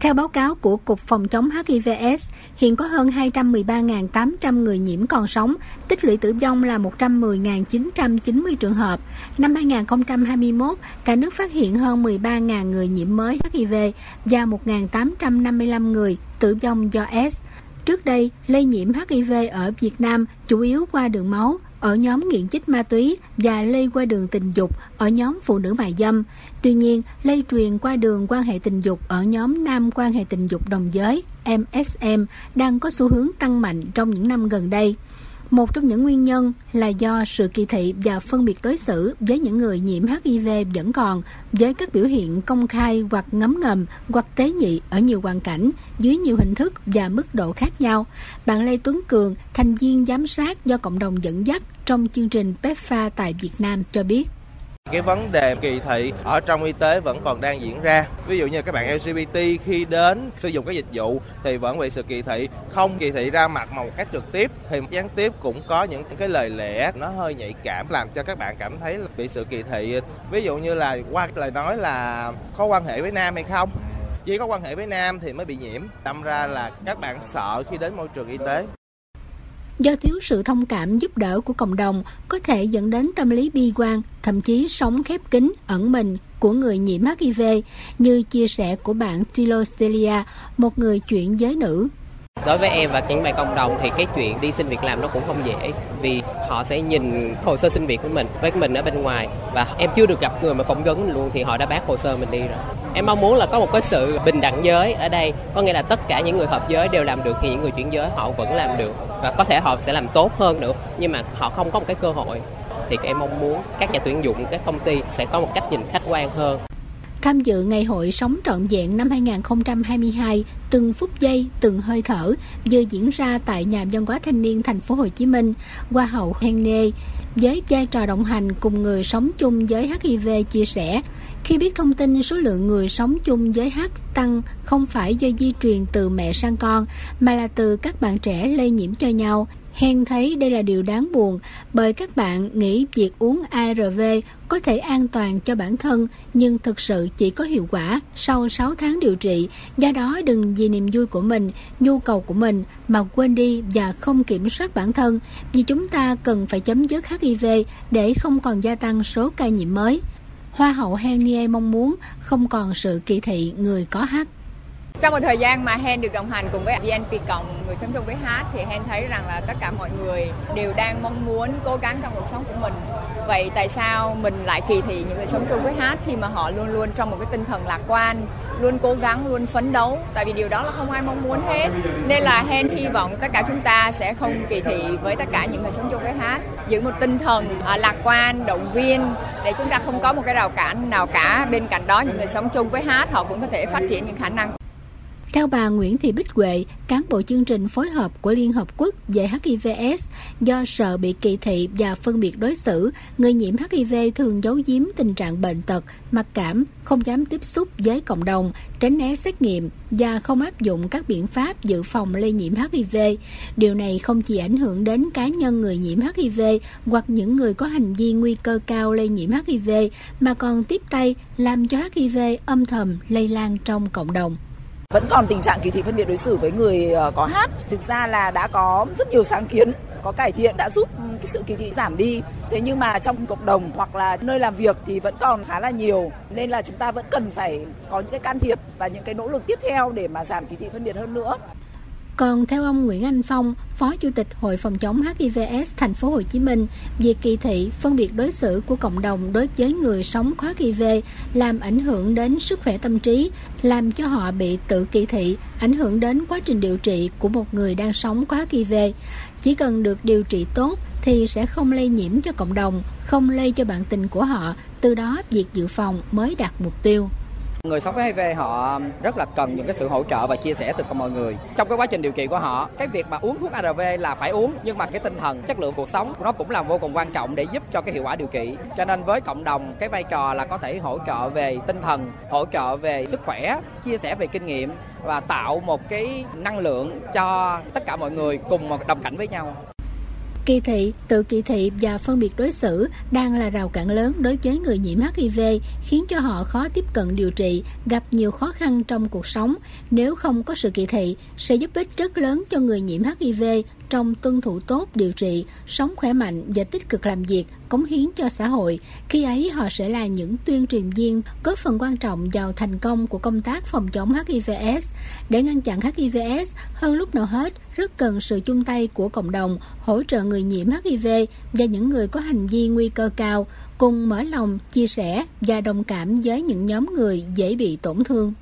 Theo báo cáo của Cục Phòng chống HIVS, hiện có hơn 213.800 người nhiễm còn sống, tích lũy tử vong là 110.990 trường hợp. Năm 2021, cả nước phát hiện hơn 13.000 người nhiễm mới HIV và 1.855 người tử vong do S. Trước đây, lây nhiễm HIV ở Việt Nam chủ yếu qua đường máu, ở nhóm nghiện chích ma túy và lây qua đường tình dục ở nhóm phụ nữ mại dâm. Tuy nhiên, lây truyền qua đường quan hệ tình dục ở nhóm nam quan hệ tình dục đồng giới MSM đang có xu hướng tăng mạnh trong những năm gần đây. Một trong những nguyên nhân là do sự kỳ thị và phân biệt đối xử với những người nhiễm HIV vẫn còn, với các biểu hiện công khai hoặc ngấm ngầm hoặc tế nhị ở nhiều hoàn cảnh, dưới nhiều hình thức và mức độ khác nhau. Bạn Lê Tuấn Cường, thành viên giám sát do cộng đồng dẫn dắt trong chương trình PEPFA tại Việt Nam cho biết. Cái vấn đề kỳ thị ở trong y tế vẫn còn đang diễn ra. Ví dụ như các bạn LGBT khi đến sử dụng các dịch vụ thì vẫn bị sự kỳ thị, không kỳ thị ra mặt mà một cách trực tiếp thì gián tiếp cũng có những cái lời lẽ nó hơi nhạy cảm làm cho các bạn cảm thấy bị sự kỳ thị. Ví dụ như là qua lời nói là có quan hệ với nam hay không chỉ có quan hệ với nam thì mới bị nhiễm đâm ra là các bạn sợ khi đến môi trường y tế do thiếu sự thông cảm giúp đỡ của cộng đồng có thể dẫn đến tâm lý bi quan, thậm chí sống khép kín, ẩn mình của người nhiễm HIV, như chia sẻ của bạn Tilostelia, một người chuyển giới nữ. Đối với em và những bạn cộng đồng thì cái chuyện đi xin việc làm nó cũng không dễ vì họ sẽ nhìn hồ sơ xin việc của mình với mình ở bên ngoài và em chưa được gặp người mà phỏng vấn luôn thì họ đã bác hồ sơ mình đi rồi. Em mong muốn là có một cái sự bình đẳng giới ở đây có nghĩa là tất cả những người hợp giới đều làm được thì những người chuyển giới họ vẫn làm được và có thể họ sẽ làm tốt hơn nữa, nhưng mà họ không có một cái cơ hội. Thì em mong muốn các nhà tuyển dụng, các công ty sẽ có một cách nhìn khách quan hơn tham dự ngày hội sống trọn vẹn năm 2022 từng phút giây, từng hơi thở, vừa diễn ra tại nhà văn hóa thanh niên thành phố Hồ Chí Minh, Hoa hậu Hen Nê với vai trò đồng hành cùng người sống chung với HIV chia sẻ, khi biết thông tin số lượng người sống chung với H tăng không phải do di truyền từ mẹ sang con, mà là từ các bạn trẻ lây nhiễm cho nhau Hen thấy đây là điều đáng buồn bởi các bạn nghĩ việc uống ARV có thể an toàn cho bản thân nhưng thực sự chỉ có hiệu quả sau 6 tháng điều trị. Do đó đừng vì niềm vui của mình, nhu cầu của mình mà quên đi và không kiểm soát bản thân vì chúng ta cần phải chấm dứt HIV để không còn gia tăng số ca nhiễm mới. Hoa hậu Henie mong muốn không còn sự kỳ thị người có HIV. Trong một thời gian mà Hen được đồng hành cùng với VNP Cộng người sống chung với hát thì Hen thấy rằng là tất cả mọi người đều đang mong muốn cố gắng trong cuộc sống của mình. Vậy tại sao mình lại kỳ thị những người sống chung với hát khi mà họ luôn luôn trong một cái tinh thần lạc quan, luôn cố gắng, luôn phấn đấu. Tại vì điều đó là không ai mong muốn hết. Nên là Hen hy vọng tất cả chúng ta sẽ không kỳ thị với tất cả những người sống chung với hát. Giữ một tinh thần à, lạc quan, động viên để chúng ta không có một cái rào cản nào cả. Bên cạnh đó những người sống chung với hát họ cũng có thể phát triển những khả năng theo bà Nguyễn Thị Bích Huệ, cán bộ chương trình phối hợp của Liên Hợp Quốc về HIVS, do sợ bị kỳ thị và phân biệt đối xử, người nhiễm HIV thường giấu giếm tình trạng bệnh tật, mặc cảm, không dám tiếp xúc với cộng đồng, tránh né xét nghiệm và không áp dụng các biện pháp dự phòng lây nhiễm HIV. Điều này không chỉ ảnh hưởng đến cá nhân người nhiễm HIV hoặc những người có hành vi nguy cơ cao lây nhiễm HIV, mà còn tiếp tay làm cho HIV âm thầm lây lan trong cộng đồng vẫn còn tình trạng kỳ thị phân biệt đối xử với người ờ, có hát. Thực ra là đã có rất nhiều sáng kiến, có cải thiện, đã giúp cái sự kỳ thị giảm đi. Thế nhưng mà trong cộng đồng hoặc là nơi làm việc thì vẫn còn khá là nhiều. Nên là chúng ta vẫn cần phải có những cái can thiệp và những cái nỗ lực tiếp theo để mà giảm kỳ thị phân biệt hơn nữa còn theo ông Nguyễn Anh Phong, Phó Chủ tịch Hội phòng chống HIVS thành phố Hồ Chí Minh, việc kỳ thị, phân biệt đối xử của cộng đồng đối với người sống có HIV làm ảnh hưởng đến sức khỏe tâm trí, làm cho họ bị tự kỳ thị, ảnh hưởng đến quá trình điều trị của một người đang sống có HIV. Chỉ cần được điều trị tốt thì sẽ không lây nhiễm cho cộng đồng, không lây cho bạn tình của họ, từ đó việc dự phòng mới đạt mục tiêu. Người sống với HIV họ rất là cần những cái sự hỗ trợ và chia sẻ từ mọi người. Trong cái quá trình điều trị của họ, cái việc mà uống thuốc ARV là phải uống nhưng mà cái tinh thần, chất lượng cuộc sống nó cũng là vô cùng quan trọng để giúp cho cái hiệu quả điều trị. Cho nên với cộng đồng cái vai trò là có thể hỗ trợ về tinh thần, hỗ trợ về sức khỏe, chia sẻ về kinh nghiệm và tạo một cái năng lượng cho tất cả mọi người cùng một đồng cảnh với nhau. Kỳ thị, tự kỳ thị và phân biệt đối xử đang là rào cản lớn đối với người nhiễm HIV, khiến cho họ khó tiếp cận điều trị, gặp nhiều khó khăn trong cuộc sống. Nếu không có sự kỳ thị, sẽ giúp ích rất lớn cho người nhiễm HIV trong tuân thủ tốt điều trị, sống khỏe mạnh và tích cực làm việc, cống hiến cho xã hội. Khi ấy họ sẽ là những tuyên truyền viên góp phần quan trọng vào thành công của công tác phòng chống HIVS. Để ngăn chặn HIVS, hơn lúc nào hết, rất cần sự chung tay của cộng đồng, hỗ trợ người nhiễm HIV và những người có hành vi nguy cơ cao, cùng mở lòng, chia sẻ và đồng cảm với những nhóm người dễ bị tổn thương.